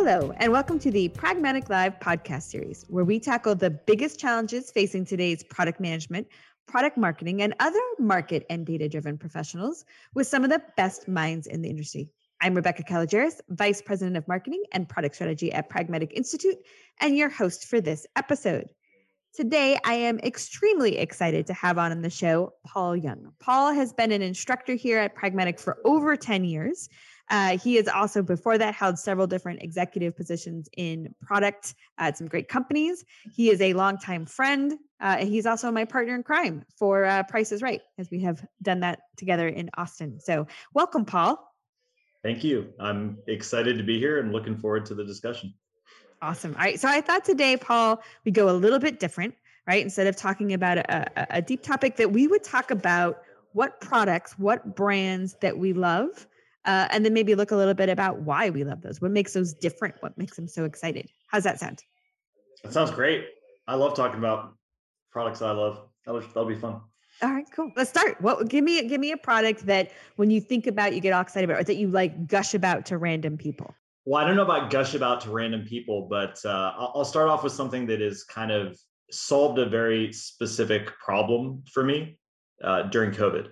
Hello, and welcome to the Pragmatic Live podcast series, where we tackle the biggest challenges facing today's product management, product marketing, and other market and data driven professionals with some of the best minds in the industry. I'm Rebecca Kalogeris, Vice President of Marketing and Product Strategy at Pragmatic Institute, and your host for this episode. Today, I am extremely excited to have on the show Paul Young. Paul has been an instructor here at Pragmatic for over 10 years. Uh, he has also, before that, held several different executive positions in product at some great companies. He is a longtime friend. Uh, he's also my partner in crime for uh, Price is Right, as we have done that together in Austin. So, welcome, Paul. Thank you. I'm excited to be here and looking forward to the discussion. Awesome. All right. So I thought today, Paul, we go a little bit different, right? Instead of talking about a, a deep topic, that we would talk about what products, what brands that we love, uh, and then maybe look a little bit about why we love those. What makes those different? What makes them so excited? How's that sound? That sounds great. I love talking about products I love. That'll, that'll be fun. All right, cool. Let's start. What give me give me a product that when you think about you get all excited about or that you like gush about to random people. Well, I don't know about gush about to random people, but uh, I'll start off with something that is kind of solved a very specific problem for me uh, during COVID.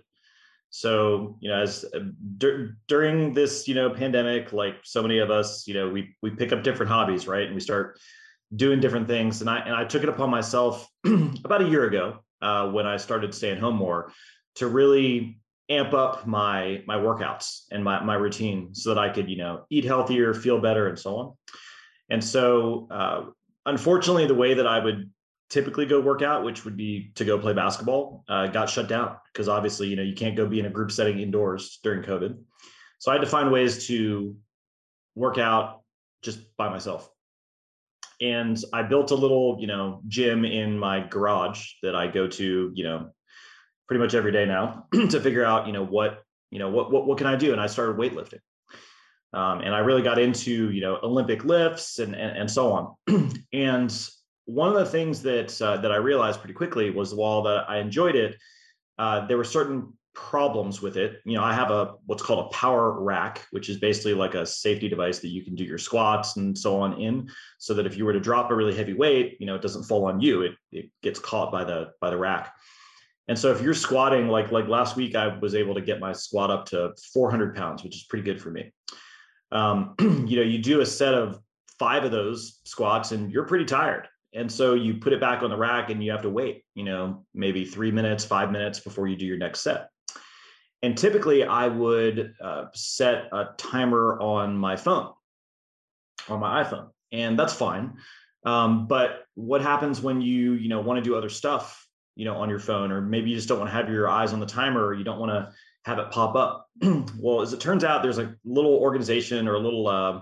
So, you know, as uh, dur- during this, you know, pandemic, like so many of us, you know, we we pick up different hobbies, right? And we start doing different things. And I and I took it upon myself about a year ago uh, when I started staying home more to really amp up my my workouts and my my routine so that I could you know eat healthier, feel better, and so on. And so, uh, unfortunately, the way that I would typically go work out, which would be to go play basketball, uh, got shut down because obviously you know you can't go be in a group setting indoors during COVID. So I had to find ways to work out just by myself. And I built a little, you know, gym in my garage that I go to, you know, pretty much every day now to figure out, you know, what, you know, what, what, what can I do? And I started weightlifting. Um, and I really got into, you know, Olympic lifts and, and, and so on. and one of the things that, uh, that I realized pretty quickly was while that I enjoyed it, uh, there were certain problems with it. You know, I have a what's called a power rack, which is basically like a safety device that you can do your squats and so on in, so that if you were to drop a really heavy weight, you know, it doesn't fall on you. It it gets caught by the by the rack. And so if you're squatting, like like last week, I was able to get my squat up to 400 pounds, which is pretty good for me. Um, you know, you do a set of five of those squats, and you're pretty tired. And so you put it back on the rack, and you have to wait, you know, maybe three minutes, five minutes before you do your next set. And typically, I would uh, set a timer on my phone, on my iPhone, and that's fine. Um, but what happens when you, you know, want to do other stuff you know on your phone or maybe you just don't want to have your eyes on the timer or you don't want to have it pop up well as it turns out there's a little organization or a little uh,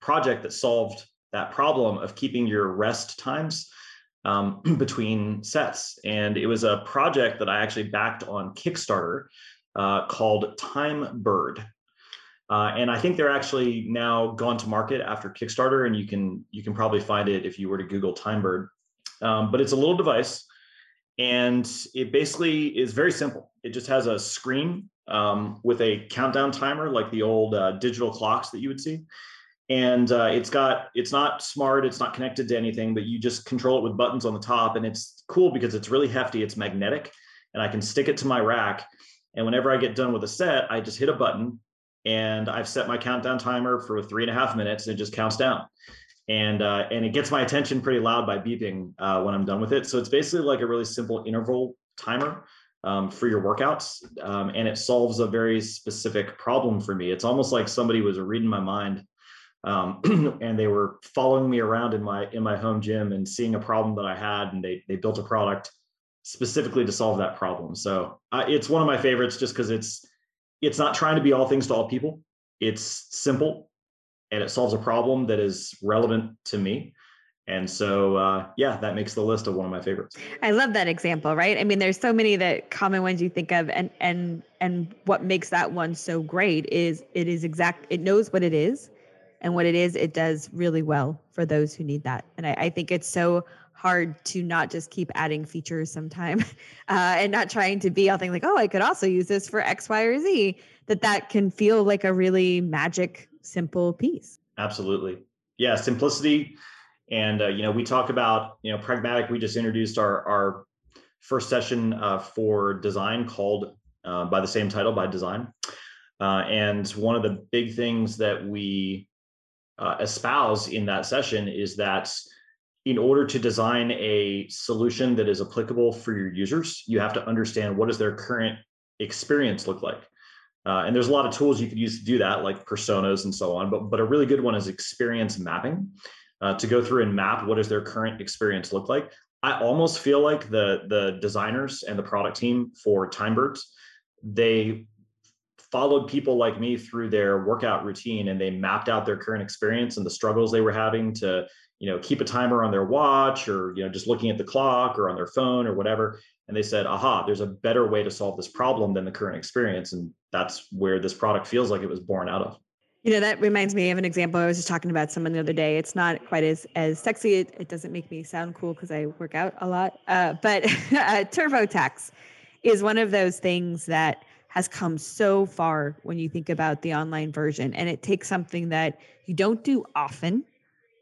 project that solved that problem of keeping your rest times um, between sets and it was a project that i actually backed on kickstarter uh, called Timebird uh, and I think they're actually now gone to market after Kickstarter, and you can you can probably find it if you were to Google Timebird. Um, but it's a little device and it basically is very simple. It just has a screen um, with a countdown timer, like the old uh, digital clocks that you would see. And uh, it's got, it's not smart, it's not connected to anything, but you just control it with buttons on the top. And it's cool because it's really hefty, it's magnetic, and I can stick it to my rack. And whenever I get done with a set, I just hit a button and I've set my countdown timer for three and a half minutes and it just counts down and uh, and it gets my attention pretty loud by beeping uh, when I'm done with it. So it's basically like a really simple interval timer um, for your workouts, um, and it solves a very specific problem for me. It's almost like somebody was reading my mind, um, and they were following me around in my in my home gym and seeing a problem that I had, and they they built a product specifically to solve that problem. So uh, it's one of my favorites just because it's it's not trying to be all things to all people. It's simple and it solves a problem that is relevant to me. And so, uh, yeah, that makes the list of one of my favorites. I love that example, right? I mean, there's so many that common ones you think of, and and and what makes that one so great is it is exact. It knows what it is, and what it is, it does really well for those who need that. And I, I think it's so hard to not just keep adding features sometime, uh, and not trying to be all things like, oh, I could also use this for X, Y, or Z. That that can feel like a really magic simple piece. Absolutely. yeah, simplicity. And uh, you know, we talk about you know pragmatic. We just introduced our our first session uh, for design called uh, by the same title by design. Uh, and one of the big things that we uh, espouse in that session is that in order to design a solution that is applicable for your users, you have to understand what does their current experience look like. Uh, and there's a lot of tools you could use to do that, like personas and so on. But but a really good one is experience mapping, uh, to go through and map what does their current experience look like. I almost feel like the the designers and the product team for Timebirds, they followed people like me through their workout routine and they mapped out their current experience and the struggles they were having to you know keep a timer on their watch or you know just looking at the clock or on their phone or whatever. And they said aha there's a better way to solve this problem than the current experience. And that's where this product feels like it was born out of. You know that reminds me of an example i was just talking about someone the other day. It's not quite as as sexy. It, it doesn't make me sound cool because i work out a lot. Uh, but uh, turbotax is one of those things that has come so far when you think about the online version. And it takes something that you don't do often,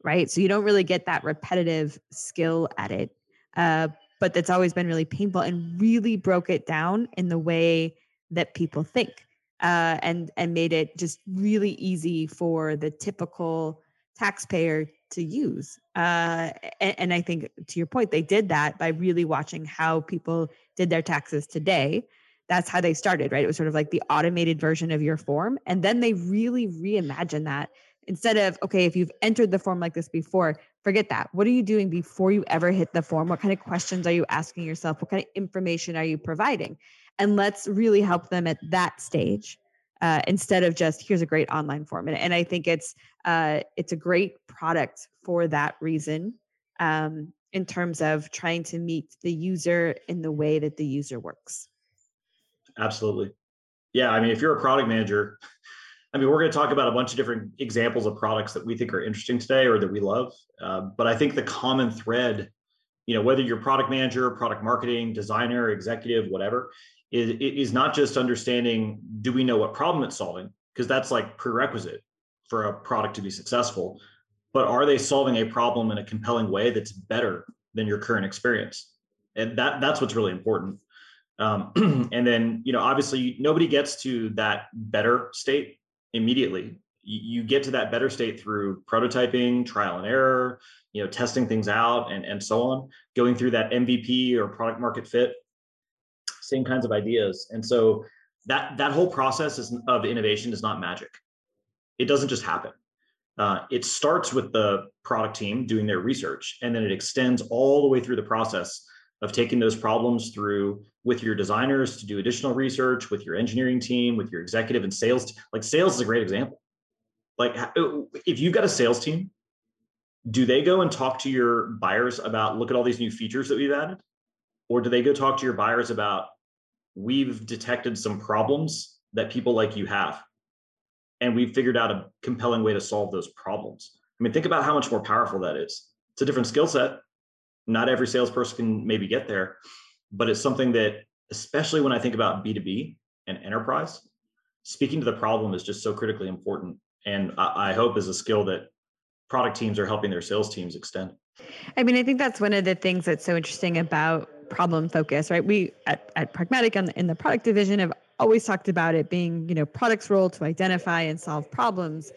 right? So you don't really get that repetitive skill at it. Uh, but that's always been really painful and really broke it down in the way that people think uh, and and made it just really easy for the typical taxpayer to use uh, and, and, i think to your point they did that by really watching how people did their taxes today that's how they started, right? It was sort of like the automated version of your form. And then they really reimagined that instead of, okay, if you've entered the form like this before, forget that. What are you doing before you ever hit the form? What kind of questions are you asking yourself? What kind of information are you providing? And let's really help them at that stage. Uh, instead of just here's a great online form, and, and I think it's uh, it's a great product for that reason, um, in terms of trying to meet the user in the way that the user works. Absolutely. Yeah. I mean, if you're a product manager, I mean, we're going to talk about a bunch of different examples of products that we think are interesting today or that we love. Uh, but I think the common thread, you know, whether you're product manager, product marketing, designer, executive, whatever, is, is not just understanding do we know what problem it's solving? Because that's like prerequisite for a product to be successful. But are they solving a problem in a compelling way that's better than your current experience? And that that's what's really important. Um, and then, you know, obviously nobody gets to that better state immediately. You, get to that better state through prototyping, trial and error, you know, testing things out and, and so on, going through that MVP or product market fit, same kinds of ideas. And so that that whole process is, of innovation is not magic. It doesn't just happen. Uh, it starts with the product team doing their research, and then it extends all the way through the process of taking those problems through with your designers to do additional research, with your engineering team, with your executive and sales. Like sales is a great example. Like uh, if you've got a sales team, do they go and talk to your buyers about look at all these new features that we've added? Or do they go talk to your buyers about we've detected some problems that people like you have and we've figured out a compelling way to solve those problems. I mean, think about how much more powerful that is. It's a different skill set. Not every salesperson can maybe get there, but it's something that, especially when I think about B2B and enterprise, speaking to the problem is just so critically important. And I, I hope is a skill that product teams are helping their sales teams extend. I mean, I think that's one of the things that's so interesting about problem focus, right? We at, at Pragmatic on the, in the product division have always talked about it being, you know, product's role to identify and solve problems.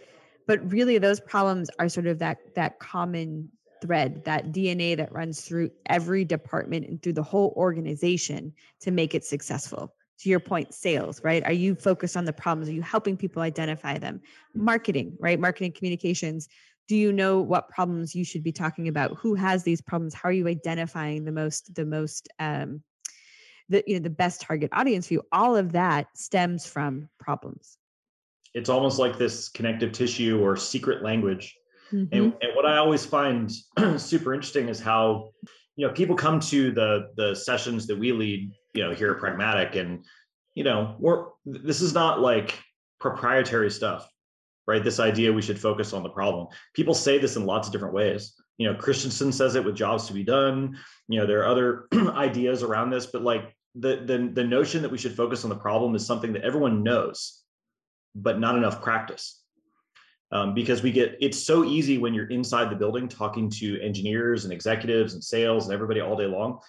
But really those problems are sort of that that common thread, that DNA that runs through every department and through the whole organization to make it successful. To your point, sales, right? Are you focused on the problems? Are you helping people identify them? Marketing, right? Marketing communications. Do you know what problems you should be talking about? Who has these problems? How are you identifying the most, the most, um, the you know, the best target audience for you? All of that stems from problems. It's almost like this connective tissue or secret language Mm-hmm. And, and what I always find super interesting is how, you know, people come to the the sessions that we lead, you know, here at Pragmatic, and you know, we're this is not like proprietary stuff, right? This idea we should focus on the problem. People say this in lots of different ways. You know, Christensen says it with jobs to be done. You know, there are other ideas around this, but like the, the the notion that we should focus on the problem is something that everyone knows, but not enough practice. Um, because we get it's so easy when you're inside the building talking to engineers and executives and sales and everybody all day long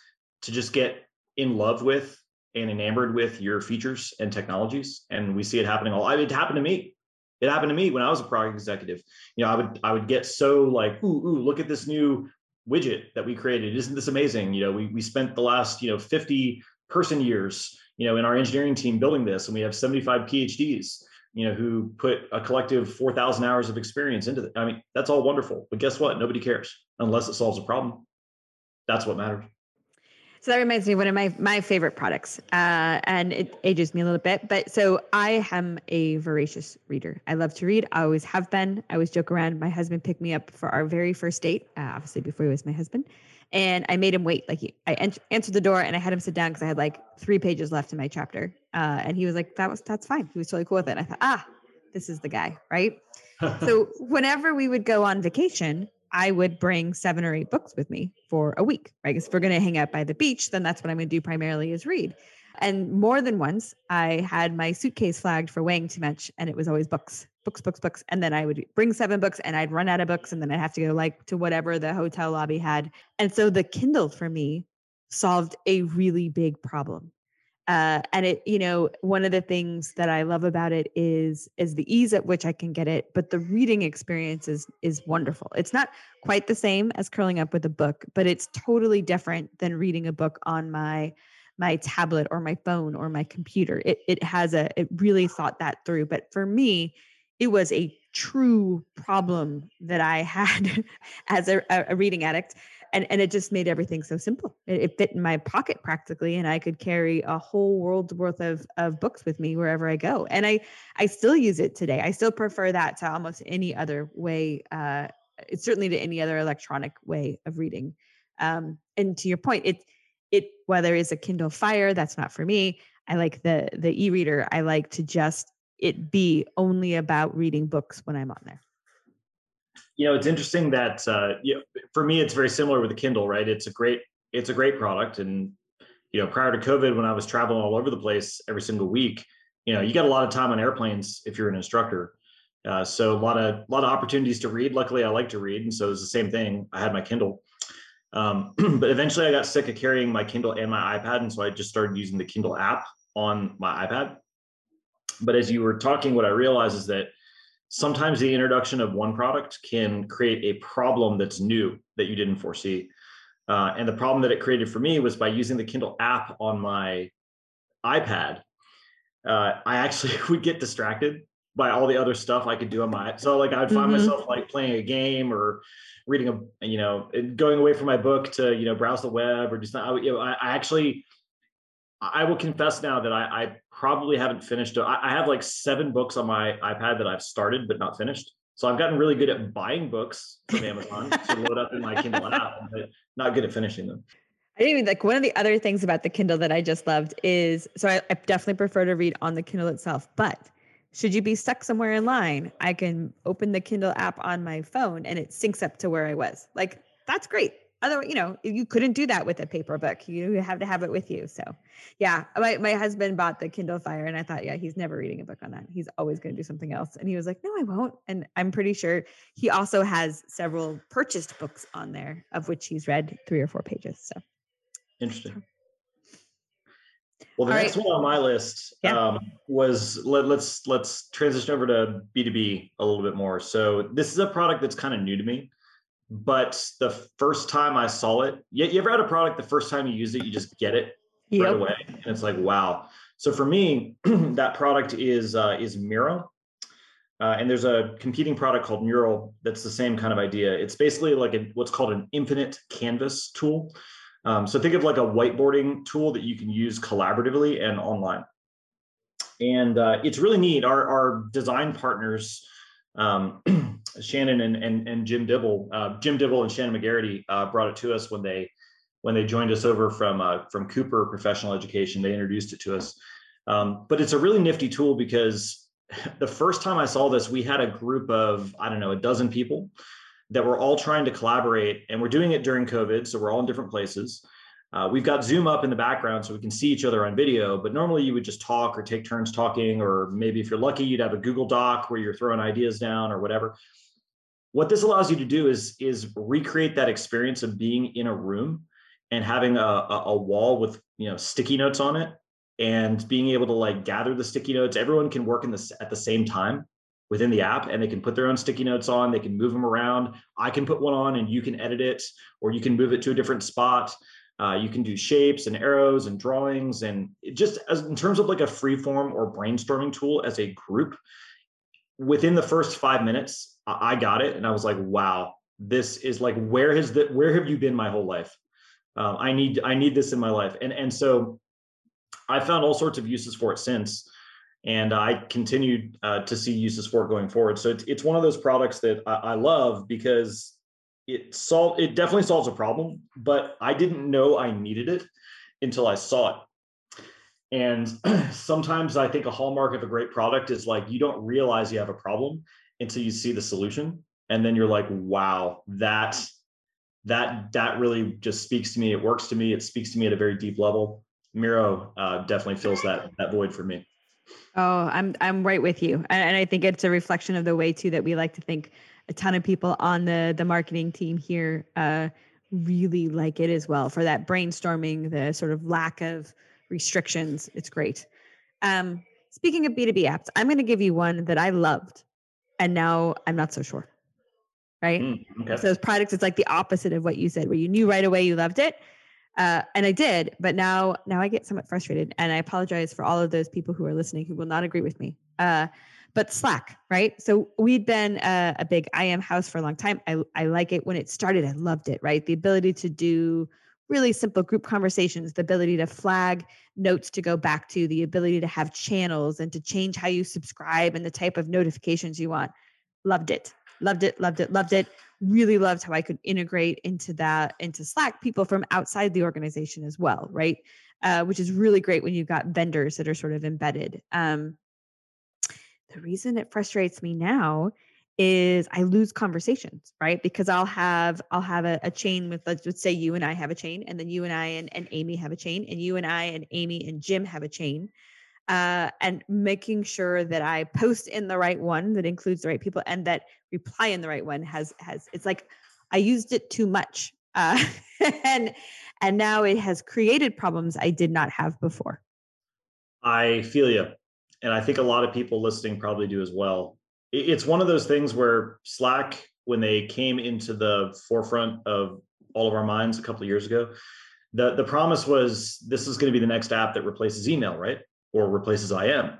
to just get in love with and enamored with your features and technologies. And we see it happening all it happened to me. It happened to me when i was a product executive. You know i would i would get so like ooh, ooh look at this new widget that we created. Isn't this amazing? You know we, we spent the last you know 50 person years you know in our engineering team building this and we have 75 phds you know, who put a collective 4,000 hours of experience into it. I mean, that's all wonderful, but guess what? Nobody cares unless it solves a problem. That's what matters. So that reminds me of one of my my favorite products, uh, and it ages me a little bit. But so I am a voracious reader. I love to read. I always have been. I always joke around. My husband picked me up for our very first date, uh, obviously before he was my husband, and I made him wait. Like he, I en- answered the door and I had him sit down because I had like three pages left in my chapter. Uh, and he was like, "That was that's fine." He was totally cool with it. And I thought, ah, this is the guy, right? so whenever we would go on vacation, I would bring seven or eight books with me for a week, right? Because if we're going to hang out by the beach, then that's what I'm going to do primarily is read. And more than once, I had my suitcase flagged for weighing too much, and it was always books, books, books, books. And then I would bring seven books, and I'd run out of books, and then I'd have to go like to whatever the hotel lobby had. And so the Kindle for me solved a really big problem. Uh, and it, you know, one of the things that I love about it is is the ease at which I can get it, but the reading experience is is wonderful. It's not quite the same as curling up with a book, but it's totally different than reading a book on my my tablet or my phone or my computer. It it has a it really thought that through. But for me, it was a true problem that I had as a, a reading addict. And, and it just made everything so simple. It, it, fit in my pocket practically, and I could carry a whole world's worth of, of books with me wherever I go. And I I still use it today. I still prefer that to almost any other way. Uh, certainly to any other electronic way of reading. Um, and to your point, it's it whether it's a kindle fire that's not for me i like the the e-reader i like to just it be only about reading books when i'm on there. You know it's interesting that uh, you know, for me it's very similar with the kindle right? It's a great it's a great product and you know prior to covid when i was traveling all over the place every single week you know you got a lot of time on airplanes if you're an instructor. Uh, so a lot of a lot of opportunities to read. Luckily i like to read and so it's the same thing. I had my kindle um, but eventually I got sick of carrying my Kindle and my iPad. And so I just started using the Kindle app on my iPad. But as you were talking, what I realized is that sometimes the introduction of one product can create a problem that's new that you didn't foresee. Uh, and the problem that it created for me was by using the Kindle app on my iPad, uh, I actually would get distracted by all the other stuff I could do on my. So like I'd find mm-hmm. myself like playing a game or reading a you know going away from my book to you know browse the web or just I, you know I, I actually I will confess now that I, I probably haven't finished. I, I have like seven books on my iPad that I've started but not finished. So I've gotten really good at buying books from Amazon to load up in my Kindle app, but not good at finishing them. I didn't like one of the other things about the Kindle that I just loved is so I, I definitely prefer to read on the Kindle itself, but should you be stuck somewhere in line, I can open the Kindle app on my phone and it syncs up to where I was. Like that's great. Otherwise, you know, you couldn't do that with a paper book. You have to have it with you. So, yeah, my, my husband bought the Kindle Fire and I thought, yeah, he's never reading a book on that. He's always going to do something else. And he was like, no, I won't. And I'm pretty sure he also has several purchased books on there, of which he's read three or four pages. So, interesting. Well, the All next right. one on my list yeah. um, was let, let's let's transition over to B two B a little bit more. So this is a product that's kind of new to me, but the first time I saw it, you, you ever had a product the first time you use it, you just get it yep. right away, and it's like wow. So for me, that product is uh, is Miro. Uh, and there's a competing product called Mural that's the same kind of idea. It's basically like a, what's called an infinite canvas tool. Um, so think of like a whiteboarding tool that you can use collaboratively and online. And uh, it's really neat. Our, our design partners, um, Shannon and, and, and Jim Dibble, uh, Jim Dibble and Shannon McGarity uh, brought it to us when they when they joined us over from uh, from Cooper Professional Education. They introduced it to us. Um, but it's a really nifty tool because the first time I saw this, we had a group of I don't know a dozen people that we're all trying to collaborate and we're doing it during covid so we're all in different places Uh, we've got Zoom up in the background so we can see each other on video, but normally you would just talk or take turns talking, or maybe if you're lucky, you'd have a Google Doc where you're throwing ideas down or whatever. What this allows you to do is, is recreate that experience of being in a room and having a, a, a wall with you know sticky notes on it and being able to like gather the sticky notes. Everyone can work in this at the same time within the app and they can put their own sticky notes on they can move them around. I can put one on and you can edit it or you can move it to a different spot. Uh, you can do shapes and arrows and drawings and just as in terms of like a free form or brainstorming tool as a group within the first five minutes i got it and i was like wow this is like where has that where have you been my whole life? Um, i need i need this in my life. And and so i found all sorts of uses for it since and I continued uh, to see uses for it going forward. So it's, it's one of those products that I, I love because it solve it definitely solves a problem, but I didn't know I needed it until I saw it. And sometimes I think a hallmark of a great product is like you don't realize you have a problem until you see the solution, and then you're like, wow, that that that really just speaks to me. It works to me. It speaks to me at a very deep level. Miro uh, definitely fills that that void for me. Oh, I'm I'm right with you, and, and I think it's a reflection of the way too that we like to think. A ton of people on the the marketing team here uh, really like it as well for that brainstorming, the sort of lack of restrictions. It's great. Um, speaking of B2B apps, I'm going to give you one that I loved, and now I'm not so sure. Right. Mm, okay. So those products, it's like the opposite of what you said, where you knew right away you loved it, uh, and I did, but now now I get somewhat frustrated, and I apologize for all of those people who are listening who will not agree with me. Uh, but Slack, right? So we'd been a, a big IM house for a long time. I I like it when it started. I loved it, right? The ability to do really simple group conversations, the ability to flag notes to go back to, the ability to have channels and to change how you subscribe and the type of notifications you want. Loved it. Loved it, loved it, loved it really loved how I could integrate into that into Slack people from outside the organization as well, right? Uh, which is really great when you've got vendors that are sort of embedded. Um, the reason it frustrates me now is I lose conversations, right? Because I'll have I'll have a, a chain with let's, let's say you and I have a chain, and then you and I and, and Amy have a chain, and you and I and Amy and Jim have a chain. Uh, and making sure that I post in the right one that includes the right people and that reply in the right one has has it's like I used it too much. Uh, and and now it has created problems I did not have before. I feel you. And I think a lot of people listening probably do as well. It's one of those things where Slack, when they came into the forefront of all of our minds a couple of years ago, the, the promise was this is going to be the next app that replaces email, right? Or replaces IM.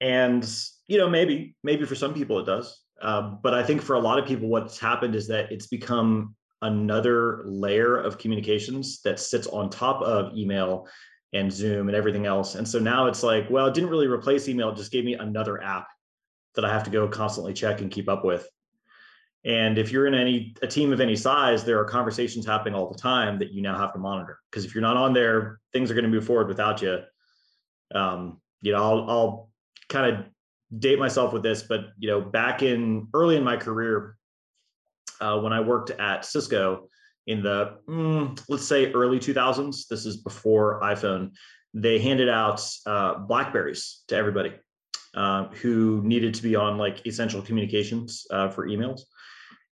And you know, maybe maybe for some people it does, uh, but I think for a lot of people, what's happened is that it's become another layer of communications that sits on top of email and Zoom and everything else. And so now it's like, well, it didn't really replace email; it just gave me another app that I have to go constantly check and keep up with. And if you're in any a team of any size, there are conversations happening all the time that you now have to monitor. Because if you're not on there, things are going to move forward without you um, you know, I'll, I'll kind of date myself with this, but you know, back in early in my career, uh, when I worked at Cisco in the mm, let's say early 2000s, this is before iPhone, they handed out uh, Blackberries to everybody uh, who needed to be on like essential communications uh, for emails,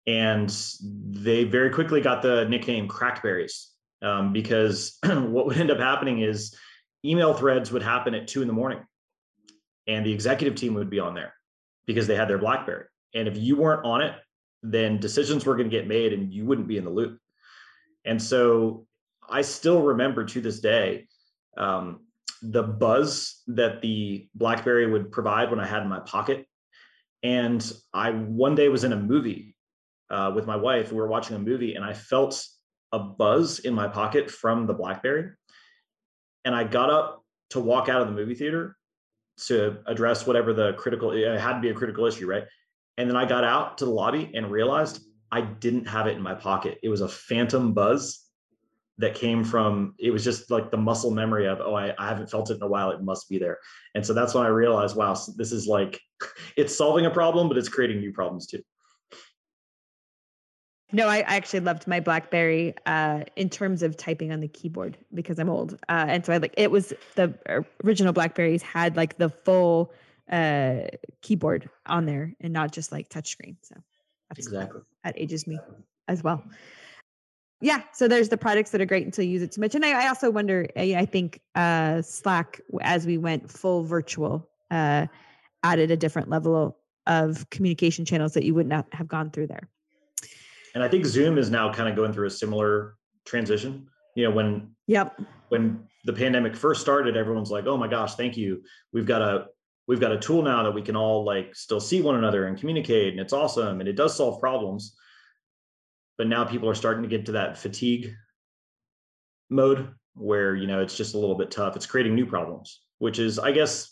and they very quickly got the nickname Crackberries um, because what would end up happening is email threads would happen at two in the morning and the executive team would be on there because they had their blackberry. And if you weren't on it then decisions were going to get made and you wouldn't be in the loop. And so i still remember to this day um, the buzz that the blackberry would provide when i had in my pocket. And i one day was in a movie uh, with my wife. We were watching a movie and i felt a buzz in my pocket from the blackberry and I got up to walk out of the movie theater to address whatever the critical it had to be a critical issue, right? And then I got out to the lobby and realized I didn't have it in my pocket. It was a phantom buzz that came from it was just like the muscle memory of oh I, I haven't felt it in a while it must be there and so that's when i realized wow this is like it's solving a problem but it's creating new problems too No, I, I actually loved my BlackBerry uh, in terms of typing on the keyboard because I'm old, uh, and so I like it was the original Blackberries had like the full uh, keyboard on there and not just like touchscreen. So exactly that ages me as well. Yeah, so there's the products that are great until you use it too much, and I, I also wonder. I, I think uh, Slack, as we went full virtual, uh, added a different level of communication channels that you would not have gone through there. And I think Zoom is now kind of going through a similar transition. You know, when yep when the pandemic first started, everyone's like, "Oh my gosh, thank you. We've got a we've got a tool now that we can all like still see one another and communicate, and it's awesome, and it does solve problems." But now people are starting to get to that fatigue mode where you know it's just a little bit tough. It's creating new problems, which is, I guess,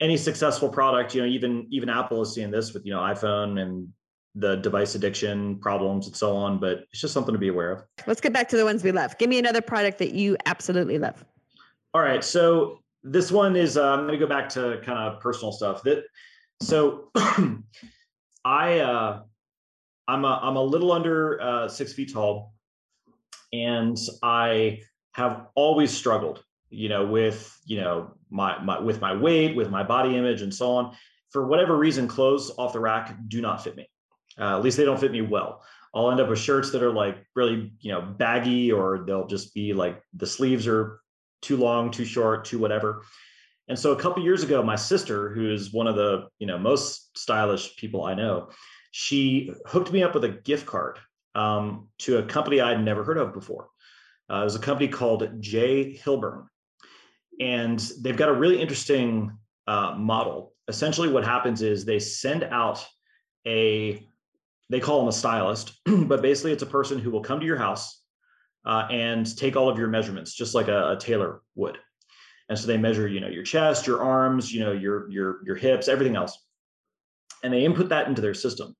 any successful product. You know, even even Apple is seeing this with you know iPhone and the device addiction problems and so on, but it's just something to be aware of. Let's get back to the ones we love. Give me another product that you absolutely love. All right. So this one is, uh, I'm going to go back to kind of personal stuff that, so I, uh, I'm a, I'm a little under uh, six feet tall and I have always struggled, you know, with, you know, my, my, with my weight, with my body image and so on. For whatever reason, clothes off the rack do not fit me. Uh, at least they don't fit me well. I'll end up with shirts that are like really, you know, baggy, or they'll just be like the sleeves are too long, too short, too whatever. And so a couple years ago, my sister, who is one of the you know most stylish people I know, she hooked me up with a gift card um, to a company I'd never heard of before. Uh, it was a company called J. Hilburn, and they've got a really interesting uh, model. Essentially, what happens is they send out a they call them a stylist, but basically it's a person who will come to your house uh, and take all of your measurements, just like a, a, tailor would. And so they measure, you know, your chest, your arms, you know, your your your hips, everything else, and they input that into their system.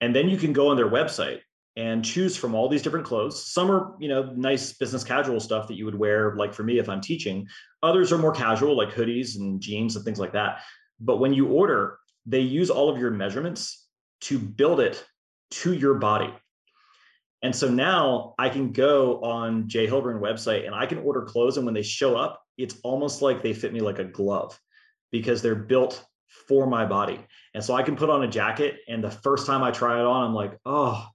And then you can go on their website and choose from all these different clothes. Some are, you know, nice business casual stuff that you would wear, like for me if I'm teaching. Others are more casual, like hoodies and jeans and things like that. But when you order, they use all of your measurements to build it to your body. And so now I can go on J. Hilburn website and I can order clothes. And when they show up, it's almost like they fit me like a glove because they're built for my body. And so I can put on a jacket. And the first time I try it on, I'm like, oh,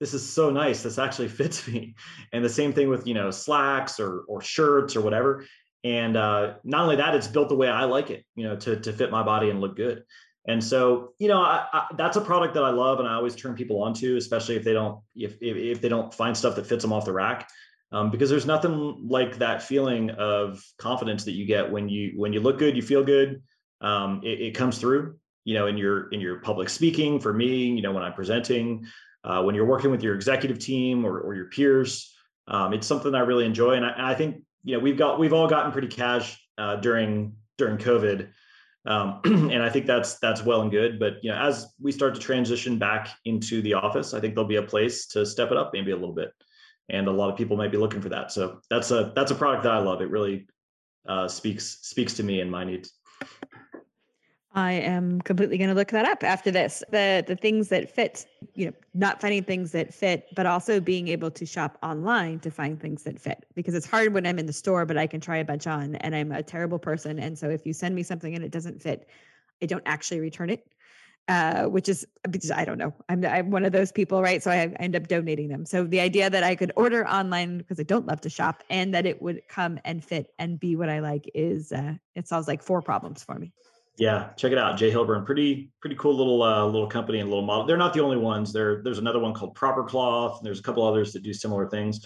this is so nice. This actually fits me. And the same thing with, you know, slacks or, or shirts or whatever. And uh, not only that, it's built the way I like it, you know, to, to fit my body and look good. And so, you know, I, I, that's a product that I love, and I always turn people onto, especially if they don't if if, if they don't find stuff that fits them off the rack, um, because there's nothing like that feeling of confidence that you get when you when you look good, you feel good, um, it, it, comes through. You know, in your in your public speaking. For me, you know, when I'm presenting, uh, when you're working with your executive team or or your peers, um, it's something I really enjoy, and I, I, think you know we've got we've all gotten pretty cash uh, during during COVID. Um, and I think that's that's well and good. But you know, as we start to transition back into the office, I think there'll be a place to step it up maybe a little bit, and a lot of people might be looking for that. So that's a that's a product that I love. It really uh, speaks speaks to me and my needs. I am completely going to look that up after this. The the things that fit, you know, not finding things that fit, but also being able to shop online to find things that fit because it's hard when I'm in the store, but I can try a bunch on and I'm a terrible person. And so if you send me something and it doesn't fit, I don't actually return it. Uh, which is I don't know. I'm I'm one of those people, right? So I, I end up donating them. So the idea that I could order online because I don't love to shop and that it would come and fit and be what I like is uh, it solves like four problems for me yeah, check it out. J. Hilburn, pretty pretty cool little uh, little company and little model. They're not the only ones. There there's another one called Proper Cloth. And there's a couple others that do similar things.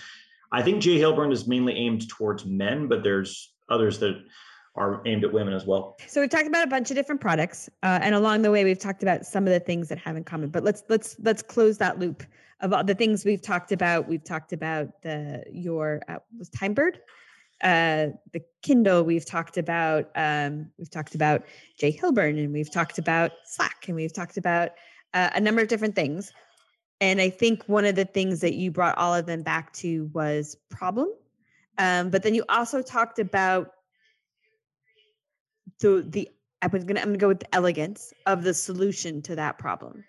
I think J. Hilburn is mainly aimed towards men, but there's others that are aimed at women as well. So we've talked about a bunch of different products, uh, and along the way we've talked about some of the things that have in common. But let's let's let's close that loop of all the things we've talked about. We've talked about the your uh, was Timebird uh, the Kindle, we've talked about um, we've talked about J. Hilburn, and we've talked about Slack, and we've talked about uh, a number of different things. And I think one of the things that you brought all of them back to was problem. Um, but then you also talked about the the I was gonna I'm gonna go with the elegance of the solution to that problem.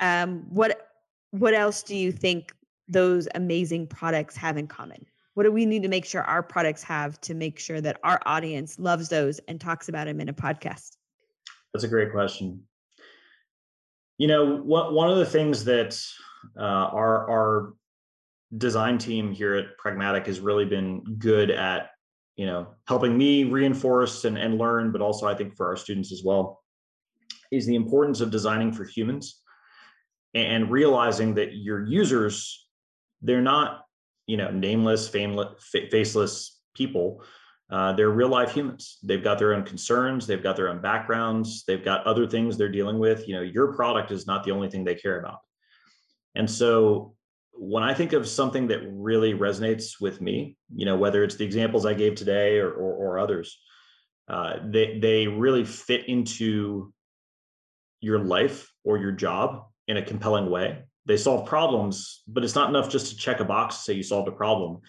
Um, what what else do you think those amazing products have in common? What do we need to make sure our products have to make sure that our audience loves those and talks about them in a podcast? That's a great question. You know, what, one of the things that uh, our our design team here at Pragmatic has really been good at, you know, helping me reinforce and, and learn, but also I think for our students as well, is the importance of designing for humans and realizing that your users, they're not, you know, nameless, fameless, faceless people. Uh, they're real life humans. They've got their own concerns. They've got their own backgrounds. They've got other things they're dealing with. You know, your product is not the only thing they care about. And so when I think of something that really resonates with me, you know, whether it's the examples I gave today or, or, or others, uh, they, they really fit into your life or your job in a compelling way. They solve problems, but it's not enough just to check a box to say you solved a problem.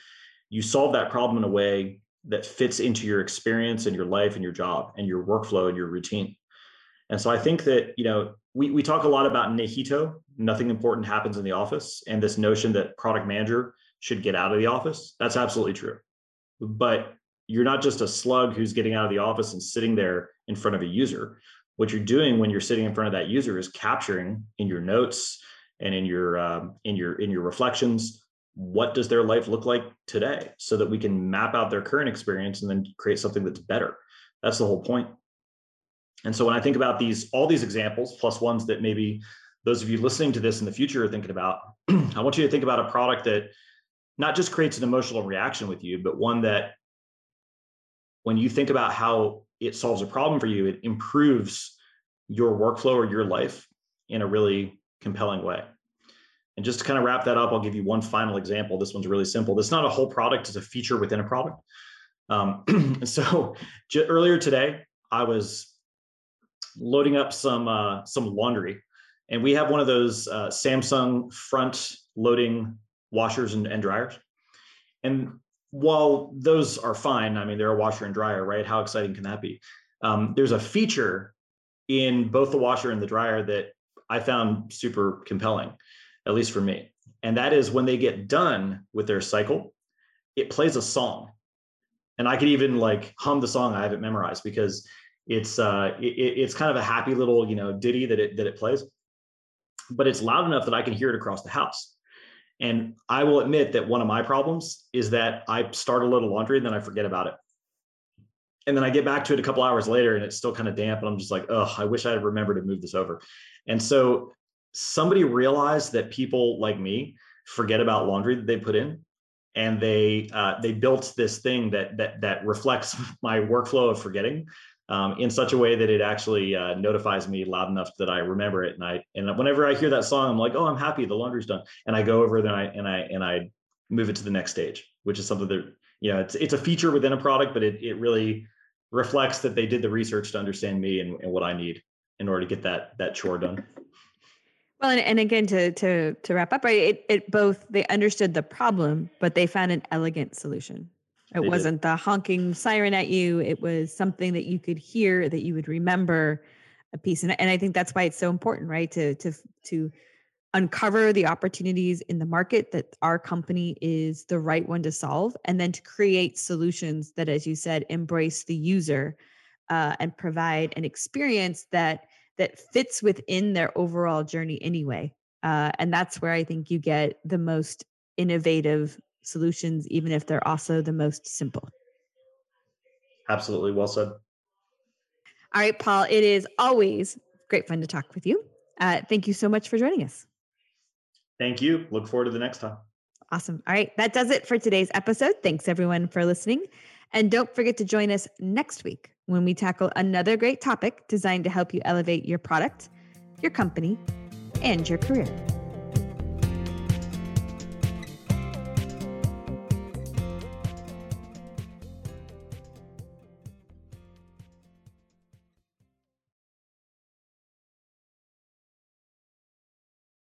You solve that problem in a way that fits into your experience and your life and your job and your workflow and your routine. And so I think that, you know, we, we talk a lot about NIHITO, nothing important happens in the office, and this notion that product manager should get out of the office. That's absolutely true. But you're not just a slug who's getting out of the office and sitting there in front of a user. What you're doing when you're sitting in front of that user is capturing in your notes and in your um, in your in your reflections what does their life look like today? So that we can map out their current experience and then create something that's better. That's the whole point. And so when I think about these, all these examples, plus ones that maybe those of you listening to this in the future are thinking about, I want you to think about a product that not just creates an emotional reaction with you, but one that when you think about how it solves a problem for you, it improves your workflow or your life in a really compelling way. And just to kind of wrap that up, I'll give you one final example. This one's really simple. This is not a whole product, it's a feature within a product. Um, so earlier today, I was loading up some uh, some laundry, and we have one of those uh, Samsung front loading washers and, and dryers. And while those are fine, I mean they're a washer and dryer, right? How exciting can that be? Um, there's a feature in both the washer and the dryer that I found super compelling, at least for me. And that is when they get done with their cycle, it plays a song. And I could even like hum the song. I have it memorized because it's uh, it, it's kind of a happy little you know ditty that it that it plays, but it's loud enough that I can hear it across the house. And I will admit that one of my problems is that I start a little laundry and then I forget about it. And then I get back to it a couple hours later and it's still kind of damp. And I'm just like, oh, I wish I had remembered to move this over. And so somebody realized that people like me forget about laundry that they put in and they uh, they built this thing that that that reflects my workflow of forgetting um, in such a way that it actually uh, notifies me loud enough that I remember it. And I and whenever I hear that song, I'm like, oh, I'm happy the laundry's done. And I go over then I and I and I move it to the next stage, which is something that you know it's it's a feature within a product, but it it really reflects that they did the research to understand me and, and what I need in order to get that that chore done. Well, and, and again, to to to wrap up, right? It it both they understood the problem, but they found an elegant solution. It they wasn't did. the honking siren at you. It was something that you could hear that you would remember a piece. And, and I think that's why it's so important, right? To to to uncover the opportunities in the market that our company is the right one to solve, and then to create solutions that, as you said, embrace the user uh, and provide an experience that that fits within their overall journey anyway. Uh, and that's where I think you get the most innovative solutions, even if they're also the most simple. Absolutely. Well said. All right, Paul, it is always great fun to talk with you. Uh, thank you so much for joining us. Thank you. Look forward to the next time. Awesome. All right. That does it for today's episode. Thanks everyone for listening. And don't forget to join us next week when we tackle another great topic designed to help you elevate your product, your company, and your career.